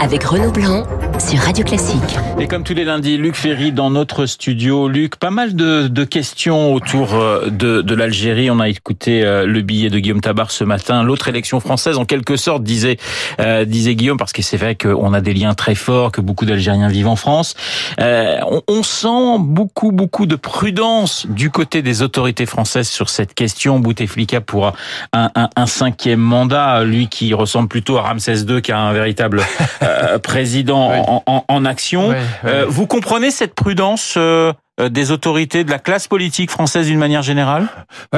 avec Renaud Blanc sur Radio Classique. Et comme tous les lundis, Luc Ferry dans notre studio. Luc, pas mal de, de questions autour euh, de, de l'Algérie. On a écouté euh, le billet de Guillaume Tabar ce matin. L'autre élection française, en quelque sorte, disait, euh, disait Guillaume, parce que c'est vrai qu'on a des liens très forts, que beaucoup d'Algériens vivent en France. Euh, on, on, sent beaucoup, beaucoup de prudence du côté des autorités françaises sur cette question. Bouteflika pour un, un, un cinquième mandat, lui qui ressemble plutôt à Ramsès II, qui a un véritable euh, président ouais. en, en, en, action. Ouais, ouais. Euh, vous comprenez cette prudence euh, des autorités de la classe politique française d'une manière générale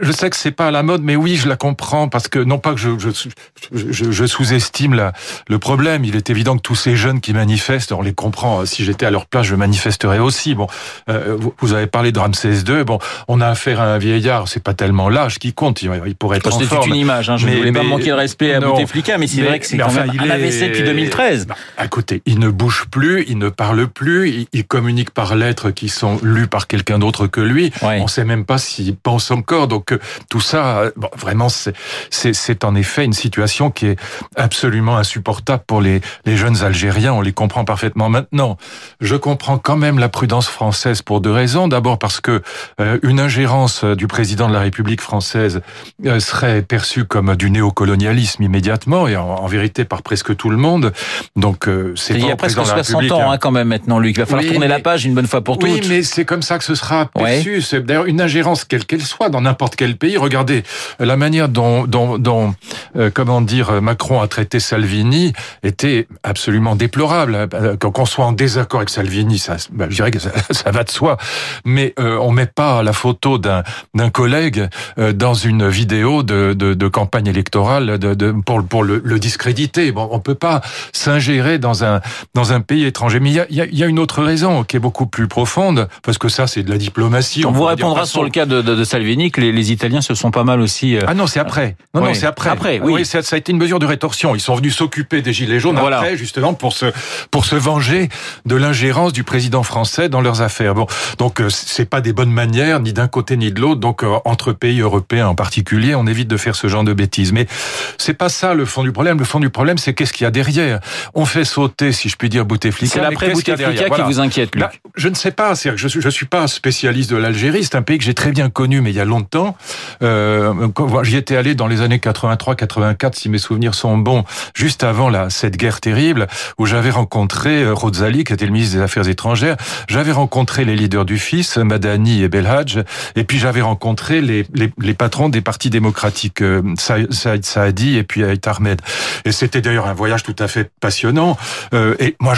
Je sais que c'est pas à la mode, mais oui, je la comprends parce que non pas que je, je, je, je sous-estime le problème. Il est évident que tous ces jeunes qui manifestent, on les comprend. Si j'étais à leur place, je manifesterais aussi. Bon, euh, vous avez parlé de Ramsès II. Bon, on a affaire à un vieillard. C'est pas tellement l'âge qui compte. Il, il pourrait être en forme. C'est une image. Hein, je ne voulais mais, pas manquer de respect à Bouteflika, mais c'est vrai que c'est quand enfin, même un AVC est... depuis 2013. Bah, écoutez, il ne bouge plus, il ne parle plus, il, il communique par lettres qui sont lues par quelqu'un d'autre que lui. Ouais. On ne sait même pas s'il pense encore. Donc euh, tout ça, euh, bon, vraiment, c'est en effet une situation qui est absolument insupportable pour les, les jeunes Algériens. On les comprend parfaitement maintenant. Je comprends quand même la prudence française pour deux raisons. D'abord parce que euh, une ingérence du président de la République française euh, serait perçue comme du néocolonialisme immédiatement et en, en, vérité par presque tout le monde. Donc euh, c'est il y a presque 60 ans hein, quand même maintenant, Luc. Il va falloir oui, tourner mais, la page une bonne fois pour toutes. Oui, mais c'est comme ça que ce sera perçu. Ouais. C'est d'ailleurs une ingérence quelle qu'elle soit dans n'importe quel pays. Regardez la manière dont, dont, dont euh, comment dire, Macron a traité Salvini était absolument déplorable. Euh, qu'on soit en désaccord avec Salvini, ça, ben, je dirais que ça, ça, va de soi. Mais euh, on met pas la photo d'un d'un collègue euh, dans une vidéo de, de, de campagne électorale de, de, pour, pour le, le, discréditer. Bon, on peut pas s'ingérer dans un dans un pays étranger. Mais il y a, y a, une autre raison qui est beaucoup plus profonde, parce que ça, c'est de la diplomatie. On, on vous répondra sur le cas de, de, de, Salvini que les, les, Italiens se sont pas mal aussi. Euh... Ah non, c'est après. Non, oui. non, c'est après. Après, oui. oui ça, ça, a été une mesure de rétorsion. Ils sont venus s'occuper des gilets jaunes voilà. après, justement, pour se pour se venger de l'ingérence du président français dans leurs affaires. Bon, donc euh, c'est pas des bonnes manières ni d'un côté ni de l'autre. Donc euh, entre pays européens en particulier, on évite de faire ce genre de bêtises. Mais c'est pas ça le fond du problème. Le fond du problème, c'est qu'est-ce qu'il y a derrière? On fait sauter, si je puis dire, Bouteflika. C'est l'après Bouteflika qui voilà. vous inquiète, Luc. Là, je ne sais pas. C'est je, je suis pas spécialiste de l'Algérie. C'est un pays que j'ai très bien connu, mais il y a longtemps. Euh, J'y étais allé dans les années 83-84, si mes souvenirs sont bons, juste avant la, cette guerre terrible, où j'avais rencontré euh, Rozali, qui était le ministre des Affaires étrangères. J'avais rencontré les leaders du FIS, Madani et Belhadj, et puis j'avais rencontré les, les, les, patrons des partis démocratiques, euh, Saïd Saadi et puis Aït Ahmed. Et c'était d'ailleurs un voyage tout à fait passionnant. Et moi,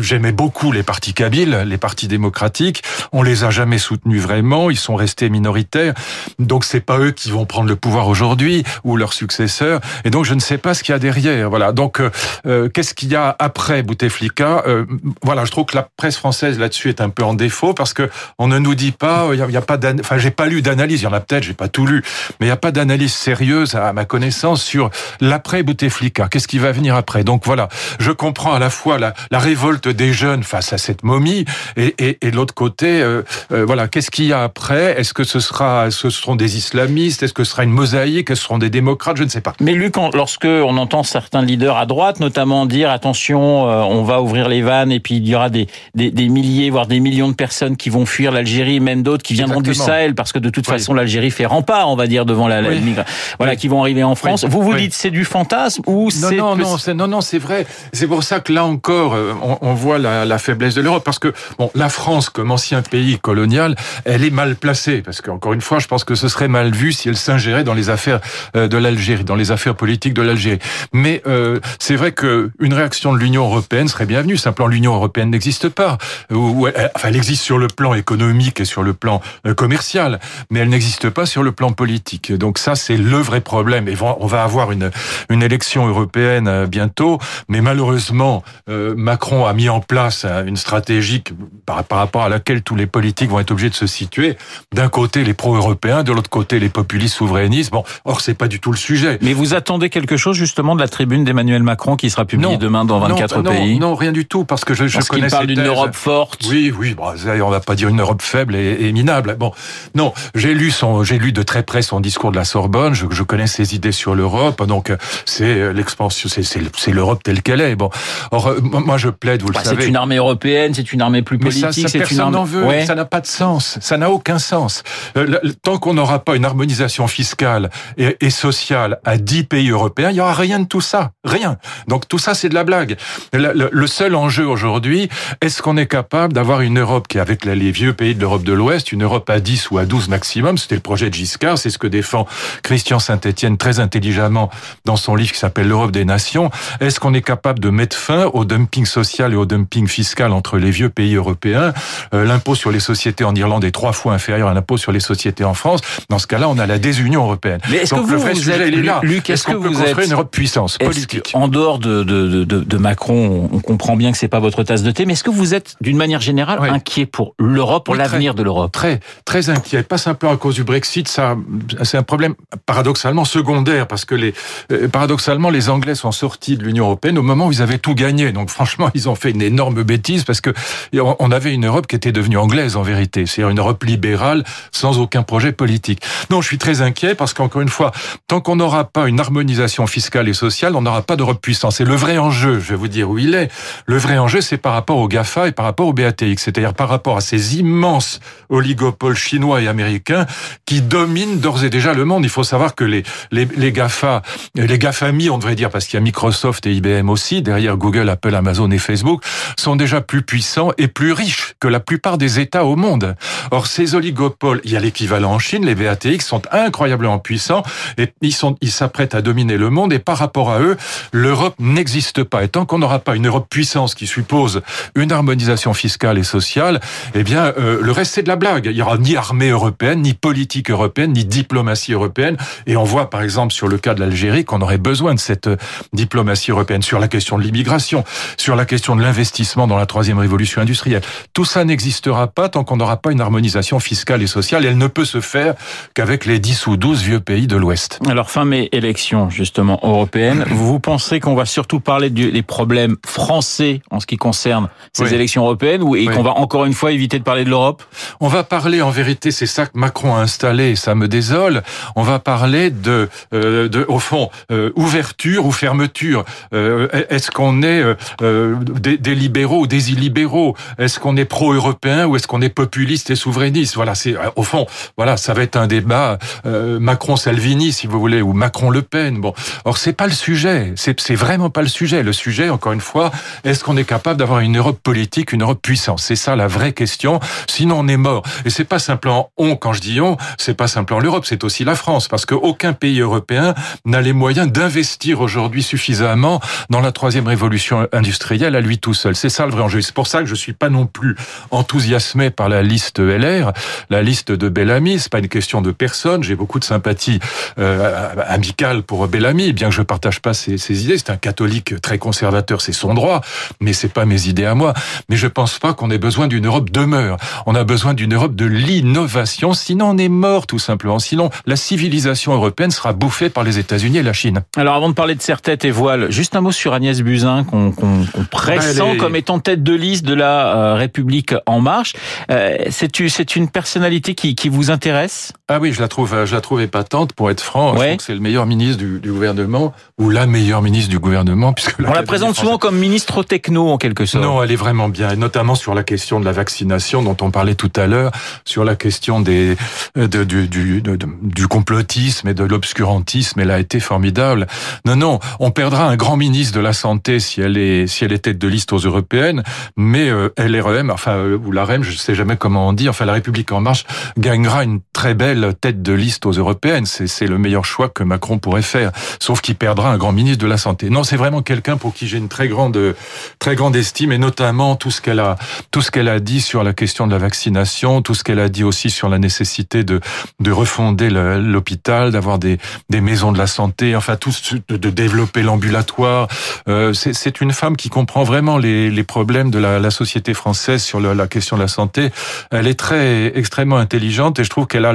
j'aimais beaucoup les partis kabyles, les partis démocratiques. On les a jamais soutenus vraiment. Ils sont restés minoritaires. Donc c'est pas eux qui vont prendre le pouvoir aujourd'hui ou leurs successeurs. Et donc je ne sais pas ce qu'il y a derrière. Voilà. Donc euh, euh qu'est-ce qu'il y a après Bouteflika? Euh, Voilà, je trouve que la presse française là-dessus est un peu en défaut parce que on ne nous dit pas. Il y y a pas enfin j'ai pas lu d'analyse. Il y en a peut-être, j'ai pas tout lu, mais il n'y a pas d'analyse sérieuse à ma connaissance sur l'après Bouteflika. Qu'est-ce qui va venir après? Donc voilà, je comprends à la fois la, révolte des jeunes face à cette momie et, et, et l'autre côté, euh, euh, voilà, qu'est-ce qu'il y a après? Est-ce que ce sera, ce seront des islamistes? Est-ce que ce sera une mosaïque? Est-ce que ce seront des démocrates? Je ne sais pas. Mais Luc, lorsque on entend certains leaders à droite, notamment dire attention, euh, on va ouvrir les vannes et puis il y aura des, des, des milliers, voire des millions de personnes qui vont fuir l'Algérie, même d'autres qui viendront Exactement. du Sahel, parce que de toute oui. façon l'Algérie fait rempart, on va dire, devant la, la oui. voilà, oui. qui vont arriver en France. Vous vous dites c'est du fantasme ou c'est non non non, non non c'est vrai. C'est pour ça que là encore on, on voit la, la, faiblesse de l'Europe parce que bon la France comme ancien pays colonial, elle est mal placée parce qu'encore une fois, je pense que ce serait mal vu si elle s'ingérait dans les affaires euh, de l'Algérie, dans les affaires politiques de l'Algérie. Mais euh, c'est vrai que une réaction de l'Union européenne serait bienvenue. Simplement, l'Union européenne n'existe pas. Elle, enfin, elle existe sur le plan économique et sur le plan euh, commercial, mais elle n'existe pas sur le plan politique. Donc ça, c'est le vrai problème. Et on va avoir une une élection européenne bientôt, mais malheureusement, Macron a mis en place une stratégie par, par rapport à la laquelle tous les politiques vont être obligés de se situer. D'un côté, les pro-européens, de l'autre côté, les populistes souverainistes. Bon, or, c'est pas du tout le sujet. Mais vous attendez quelque chose, justement, de la tribune d'Emmanuel Macron qui sera publiée demain dans 24 pays Non, rien du tout, parce que je, je parce connais qu'il parle d'une Europe forte. Oui, oui, bon, on va pas dire une Europe faible et, et minable. Bon, non, j'ai lu son, j'ai lu de très près son discours de la Sorbonne. Je, je connais ses idées sur l'Europe, donc c'est l'expansion, c'est l'Europe telle qu'elle est. Bon, or, moi je plaide, vous le bah, savez. C'est une armée européenne, c'est une armée plus politique. Mais ça, ça personne une armée... n'en veut. Ouais. Ça n'a pas de sens. Ça n'a aucun sens. Euh, tant qu'on n'aura pas une harmonisation fiscale et, et, sociale à 10 pays européens, il y aura rien de tout ça. Rien. Donc tout ça, c'est de la blague. Le seul enjeu aujourd'hui, est-ce qu'on est capable d'avoir une Europe qui, avec les vieux pays de l'Europe de l'Ouest, une Europe à 10 ou à 12 maximum, c'était le projet de Giscard, c'est ce que défend Christian Saint-Etienne très intelligemment dans son livre qui s'appelle L'Europe des nations. Est-ce qu'on est capable de mettre fin au dumping social et au dumping fiscal entre les vieux pays européens? Euh, L'impôt sur les sociétés en Irlande est trois fois inférieur à l'impôt sur les sociétés en France. Dans ce cas-là, on a la désunion européenne. Mais est-ce que vous, le vrai vous sujet, êtes, il est là. Luc, est-ce est que peut vous construire êtes une Europe puissance politique En dehors de, de, de, de, Macron, on comprend bien que c'est pas votre tasse de thé, mais est-ce que vous êtes, d'une manière générale, Oui. inquiet pour l'Europe, pour Oui, l'avenir de l'Europe? Très, très inquiet. Pas simplement à cause du Brexit, ça, c'est un problème paradoxalement secondaire parce que les, euh, paradoxalement, les Anglais sont sortis de l'Union européenne au moment où ils avaient tout gagné. Donc franchement, ils ont fait une énorme bêtise parce que on avait une Europe qui était devenue anglaise en vérité, c'est-à-dire une Europe libérale sans aucun projet politique. Non, je suis très inquiet parce qu'encore une fois, tant qu'on n'aura pas une harmonisation fiscale et sociale, on n'aura pas d'Europe puissance. Et le vrai enjeu, je vais vous dire où il est. Le vrai enjeu, c'est par rapport au GAFA et par rapport au BATX, c'est-à-dire par rapport à ces immenses oligopoles chinois et américains qui dominent d'ores et déjà le monde. Il faut savoir que les, les, les GAFA, les GAFAMI, on devrait dire, parce qu'il y a Microsoft et IBM aussi, derrière Google, Apple, Amazon et Facebook, sont déjà plus puissants et plus riches que la plupart des États au monde. Or, ces oligopoles, il y a l'équivalent en Chine, les BATX sont incroyablement puissants et ils sont, ils s'apprêtent à dominer le monde et par rapport à eux, l'Europe n'existe pas. Et tant qu'on n'aura pas une Europe puissance qui suppose une harmonisation fiscale et sociale, eh bien, euh, le reste c'est de la blague. Il y aura ni armée européenne, ni politique européenne, ni diplomatie européenne. Et on voit, par exemple, sur le cas de l'Algérie, qu'on aurait besoin de cette euh, diplomatie européenne sur la question de l'immigration, sur la question de l'investissement dans la troisième révolution industrielle. Tout ça n'existera pas tant qu'on n'aura pas une harmonisation fiscale et sociale. Et elle ne peut se faire qu'avec les 10 ou 12 vieux pays de l'Ouest. Alors, fin mai, élection justement européenne. Vous pensez qu'on va surtout parler des problèmes français en ce qui concerne ces Oui. élections européennes ou, et Oui. qu'on va encore une fois éviter de parler de l'Europe? On va parler, en vérité, c'est ça que Macron a installé, et ça me désole. On va parler de, euh, de au fond, euh, ouverture ou fermeture. Euh, est-ce qu'on est des, des libéraux ou des illibéraux? Est-ce qu'on est pro-européen? Ou est-ce qu'on est populiste et souverainiste? Voilà, c'est euh, au fond, voilà, ça va être un débat euh, Macron-Salvini, si vous voulez, ou Macron-Le Pen. Bon, or c'est pas le sujet. C'est vraiment pas le sujet. Le sujet, encore une fois, est-ce qu'on est capable d'avoir une Europe politique, une Europe puissante? C'est ça la vraie question. Sinon, on est mort. Et c'est pas simplement on quand je dis on, c'est pas simplement l'Europe, c'est aussi la France, parce qu'aucun pays européen n'a les moyens d'investir aujourd'hui suffisamment dans la troisième révolution industrielle à lui tout seul. C'est ça le vrai enjeu. C'est pour ça que je suis pas non plus enthousiasmé par la liste LR, la liste de Bellamy. C'est pas une question de personne. J'ai beaucoup de sympathie euh, amicale pour Bellamy, bien que je partage pas ses, ses idées. C'est un catholique très conservateur, c'est son droit, mais c'est pas mes idées à moi. Mais je pense pas qu'on ait besoin d'une Europe demeure. On a besoin d'une Europe de l'innovation. Sinon, on est mort tout simplement. Sinon, la civilisation européenne sera bouffée par les États-Unis et la Chine. Alors avant de parler de serre-tête et voile, juste un mot sur Agnès Buzyn qu'on qu'on- qu'on pressent Elle est- comme étant tête de liste de la euh, République en marche. Euh, c'est une- personnalité qui, qui vous intéresse? Ah oui, je la trouve, je la trouve épatante. Pour être franc, je trouve que c'est le meilleur ministre du, du gouvernement ou la meilleure ministre du gouvernement, puisque On la présente souvent comme ministre techno en quelque sorte. Non, elle est vraiment bien, et notamment sur la question de la vaccination dont on parlait tout à l'heure, sur la question des euh, de- du, du, de- de- du complotisme et de l'obscurantisme. Elle a été formidable. Non, non, on perdra un grand ministre de la santé si elle est si elle est tête de liste aux européennes, mais euh, LREM, enfin ou l'AREM, je sais jamais comment on dit, enfin la République en marche gagnera une très belle tête de liste aux européennes. C'est le meilleur choix que Macron pourrait faire. Sauf qu'il perdra un grand ministre de la Santé. Non, c'est vraiment quelqu'un pour qui j'ai une très grande, très grande estime et notamment tout ce qu'elle a, tout ce qu'elle a dit sur la question de la vaccination, tout ce qu'elle a dit aussi sur la nécessité de, de refonder l'hôpital, d'avoir des, des maisons de la santé, enfin tout, de, de développer l'ambulatoire. Euh, c'est une femme qui comprend vraiment les, les problèmes de la, la société française sur la, question de la santé. Elle est très extrêmement intelligente et je trouve qu'elle a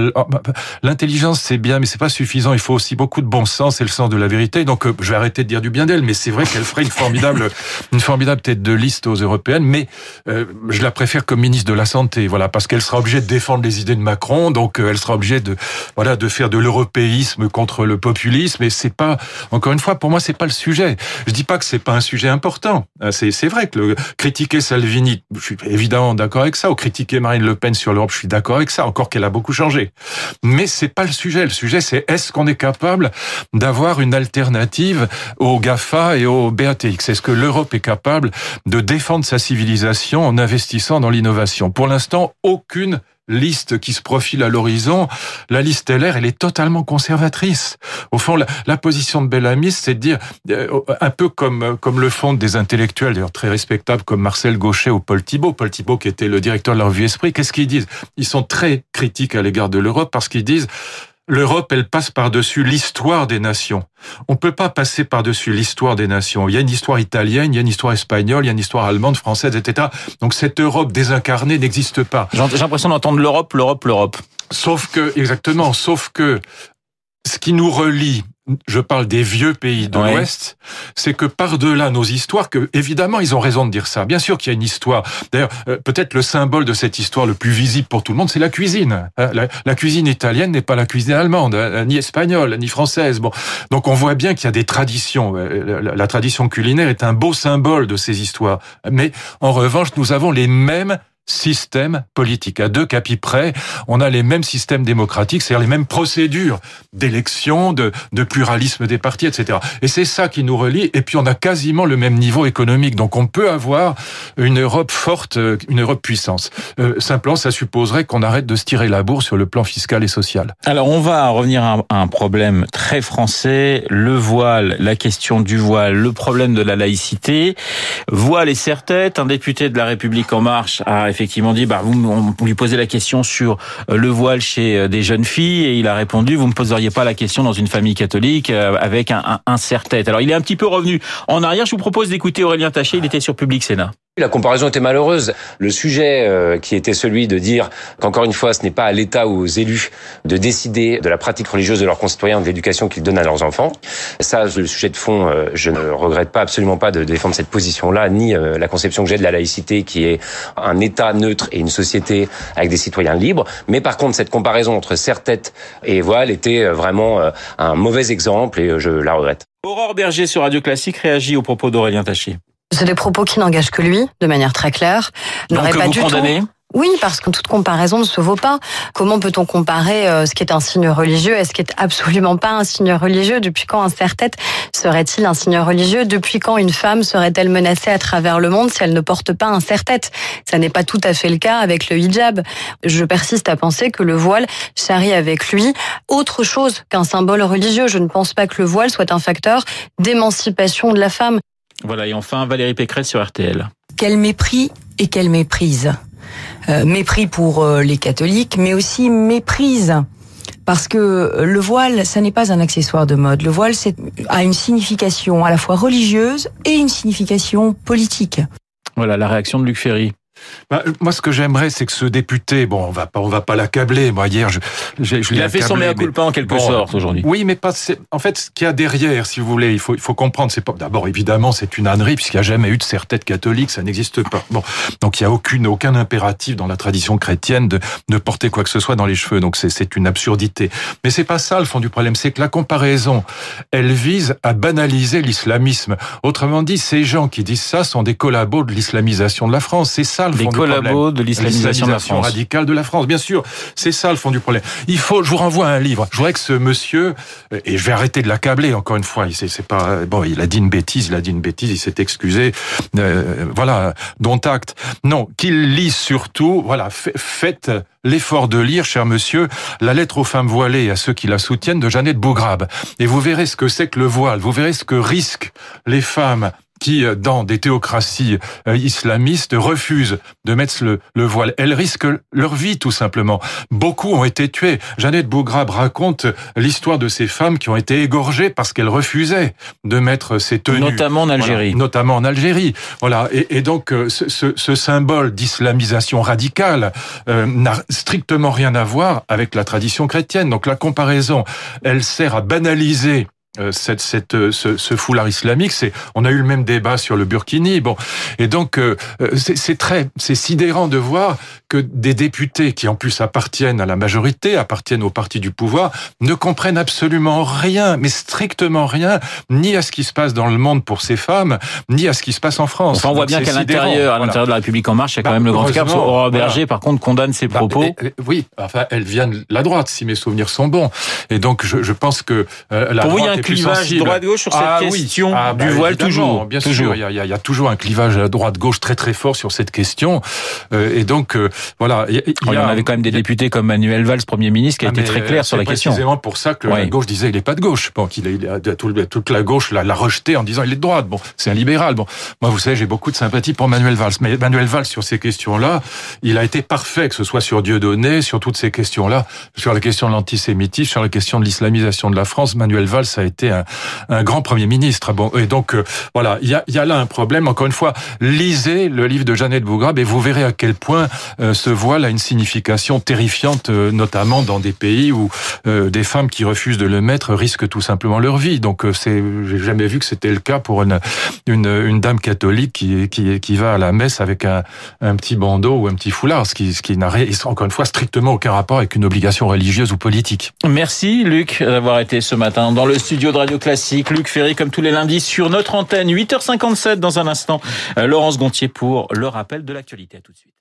l'intelligence, c'est bien, mais c'est pas suffisant. Il faut aussi beaucoup de bon sens et le sens de la vérité. Donc, euh, je vais arrêter de dire du bien d'elle, mais c'est vrai qu'elle ferait une formidable, une formidable tête de liste aux européennes. Mais euh, je la préfère comme ministre de la santé, voilà, parce qu'elle sera obligée de défendre les idées de Macron, donc euh, elle sera obligée de, voilà, de faire de l'européisme contre le populisme. Et c'est pas, encore une fois, pour moi, c'est pas le sujet. Je dis pas que c'est pas un sujet important. C'est, c'est vrai que le, critiquer Salvini, je suis évidemment d'accord avec ça, ou critiquer Marine Le Pen sur l'Europe, je suis d'accord avec ça. Encore qu'elle a beaucoup changé. Mais c'est pas le sujet. Le sujet, c'est est-ce qu'on est capable d'avoir une alternative aux GAFA et aux BATX Est-ce que l'Europe est capable de défendre sa civilisation en investissant dans l'innovation? Pour l'instant, aucune liste qui se profile à l'horizon, la liste LR, elle est totalement conservatrice. Au fond, la, position de Bellamy, c'est de dire, euh, un peu comme comme le font des intellectuels, d'ailleurs très respectables, comme Marcel Gauchet ou Paul Thibault. Paul Thibault, qui était le directeur de la revue Esprit, qu'est-ce qu'ils disent? Ils sont très critiques à l'égard de l'Europe parce qu'ils disent L'Europe, elle passe par-dessus l'histoire des nations. On peut pas passer par-dessus l'histoire des nations. Il y a une histoire italienne, il y a une histoire espagnole, il y a une histoire allemande, française, etc. Donc cette Europe désincarnée n'existe pas. J'ai l'impression d'entendre l'Europe, l'Europe, l'Europe. Sauf que, exactement, sauf que ce qui nous relie je parle des vieux pays de l'Ouest, c'est que par-delà nos histoires, que évidemment ils ont raison de dire ça. Bien sûr qu'il y a une histoire. D'ailleurs, euh, peut-être le symbole de cette histoire le plus visible pour tout le monde, c'est la cuisine. Hein, la, cuisine italienne n'est pas la cuisine allemande, hein, ni espagnole, ni française. Bon, donc on voit bien qu'il y a des traditions. Euh, la tradition culinaire est un beau symbole de ces histoires. Mais en revanche, nous avons les mêmes système politique. À deux capis près, on a les mêmes systèmes démocratiques, c'est-à-dire les mêmes procédures d'élection, de, pluralisme des partis, etc. Et c'est ça qui nous relie. Et puis on a quasiment le même niveau économique. Donc on peut avoir une Europe forte, une Europe puissance. Euh, simplement, ça supposerait qu'on arrête de se tirer la bourre sur le plan fiscal et social. Alors on va revenir à un problème très français, le voile, la question du voile, le problème de la laïcité. Voile et serre-tête, un député de la République en marche a effectivement dit, bah, vous, lui posez la question sur euh, le voile chez euh, des jeunes filles et il a répondu, vous ne me poseriez pas la question dans une famille catholique euh, avec un, un, serre-tête. Alors il est un petit peu revenu en arrière. Je vous propose d'écouter Aurélien Taché. Il était sur Public Sénat. La comparaison était malheureuse. Le sujet euh, qui était celui de dire qu'encore une fois, ce n'est pas à l'État ou aux élus de décider de la pratique religieuse de leurs concitoyens, de l'éducation qu'ils donnent à leurs enfants. Ça, le sujet de fond, euh, je ne regrette pas absolument pas de défendre cette position-là, ni euh, la conception que j'ai de la laïcité, qui est un État neutre et une société avec des citoyens libres. Mais par contre, cette comparaison entre serre-tête et voile était vraiment un mauvais exemple et je la regrette. Aurore Berger sur Radio Classique réagit aux propos d'Aurélien Taché. C'est des propos qui n'engagent que lui, de manière très claire. Donc que pas vous du condamnez oui, parce que toute comparaison ne se vaut pas. Comment peut-on comparer euh, ce qui est un signe religieux et ce qui est absolument pas un signe religieux? Depuis quand un serre-tête serait-il un signe religieux? Depuis quand une femme serait-elle menacée à travers le monde si elle ne porte pas un serre-tête? Ça n'est pas tout à fait le cas avec le hijab. Je persiste à penser que le voile charrie avec lui autre chose qu'un symbole religieux. Je ne pense pas que le voile soit un facteur d'émancipation de la femme. Voilà, et enfin Valérie Pécresse sur RTL. Quel mépris et quelle méprise. Euh, mépris pour euh, les catholiques, mais aussi méprise parce que le voile, ça n'est pas un accessoire de mode. Le voile a une signification à la fois religieuse et une signification politique. Voilà la réaction de Luc Ferry. Bah, moi, ce que j'aimerais, c'est que ce député, bon, on va pas, on va pas l'accabler. Moi, hier, je, je, je il a fait son mea culpa en quelque sorte aujourd'hui. Oui, mais pas. En fait, ce qu'il y a derrière, si vous voulez, il faut, il faut comprendre. C'est pas. D'abord, évidemment, c'est une ânerie puisqu'il n'y a jamais eu de serre-tête catholique, ça n'existe pas. Bon, donc il y a aucune, aucun impératif dans la tradition chrétienne de, de porter quoi que ce soit dans les cheveux. Donc c'est, c'est une absurdité. Mais c'est pas ça le fond du problème. C'est que la comparaison, elle vise à banaliser l'islamisme. Autrement dit, ces gens qui disent ça sont des collabos de l'islamisation de la France. C'est ça ça le Les fond du problème. collabos de l'islamisation de radicale de la France, bien sûr. C'est ça le fond du problème. Il faut, je vous renvoie à un livre. Je voudrais que ce monsieur, et je vais arrêter de l'accabler encore une fois. Il c'est pas bon. Il a dit une bêtise. Il a dit une bêtise. Il s'est excusé. Euh, voilà, dont acte. Non, qu'il lise surtout. Voilà, faites l'effort de lire, cher monsieur, la lettre aux femmes voilées et à ceux qui la soutiennent de Jeannette Bougrabe. Et vous verrez ce que c'est que le voile. Vous verrez ce que risquent les femmes qui, euh, dans des théocraties euh, islamistes, refusent de mettre le, le, voile. Elles risquent leur vie, tout simplement. Beaucoup ont été tués. Jeannette Bougrabe raconte l'histoire de ces femmes qui ont été égorgées parce qu'elles refusaient de mettre ces tenues. Notamment en Algérie. Voilà, notamment en Algérie. Voilà. Et, et donc, euh, ce, ce, ce symbole d'islamisation radicale euh, n'a strictement rien à voir avec la tradition chrétienne. Donc, la comparaison, elle sert à banaliser euh, cette, cette, euh, ce, ce, foulard islamique, c'est, on a eu le même débat sur le burkini, bon, et donc euh, c'est très, c'est sidérant de voir que des députés qui en plus appartiennent à la majorité, appartiennent au parti du pouvoir, ne comprennent absolument rien, mais strictement rien, ni à ce qui se passe dans le monde pour ces femmes, ni à ce qui se passe en France. Enfin, on voit bien qu'à l'intérieur, à l'intérieur de la République en marche, il y a quand bah, même le grand écart. Aurore Berger, voilà. par contre, condamne propos. Bah, et, et, oui, enfin, elle vient de la droite, si mes souvenirs sont bons, et donc je, je pense que euh, la pour droite clivage droite-gauche sur cette ah, question oui. ah, du bah, voile toujours. Bien toujours. sûr, il y, a, il y, a, toujours un clivage droite-gauche très très fort sur cette question. Euh, et donc euh, voilà. Il y, il y, a, avait quand même des députés comme Manuel Valls, Premier ministre, qui a ah, été très clair sur la question. C'est précisément pour ça que oui. la gauche disait il n'est pas de gauche. Bon, qu'il il a, toute la gauche l'a rejeté en disant il est de droite. Bon, c'est un libéral. Bon, moi vous savez j'ai beaucoup de sympathie pour Manuel Valls, mais Manuel Valls sur ces questions-là, il a été parfait, que ce soit sur Dieudonné, sur toutes ces questions-là, sur la question de l'antisémitisme, sur la question de l'islamisation de la France. Manuel Valls a été un, un grand Premier ministre. Bon, et donc euh, voilà, il y a, là un problème. Encore une fois, lisez le livre de Jeannette Bougrabe et vous verrez à quel point euh, ce voile a une signification terrifiante, euh, notamment dans des pays où euh, des femmes qui refusent de le mettre risquent tout simplement leur vie. Donc c'est, j'ai jamais vu que c'était le cas pour une, une, une dame catholique qui, qui, qui va à la messe avec un, un petit bandeau ou un petit foulard, ce qui, ce qui n'a encore une fois strictement aucun rapport avec une obligation religieuse ou politique. Merci Luc d'avoir été ce matin dans le studio de Radio Classique. Luc Ferry, comme tous les lundis, sur notre antenne. 8h57 dans un instant. Laurence Gontier pour le rappel de l'actualité. À tout de suite.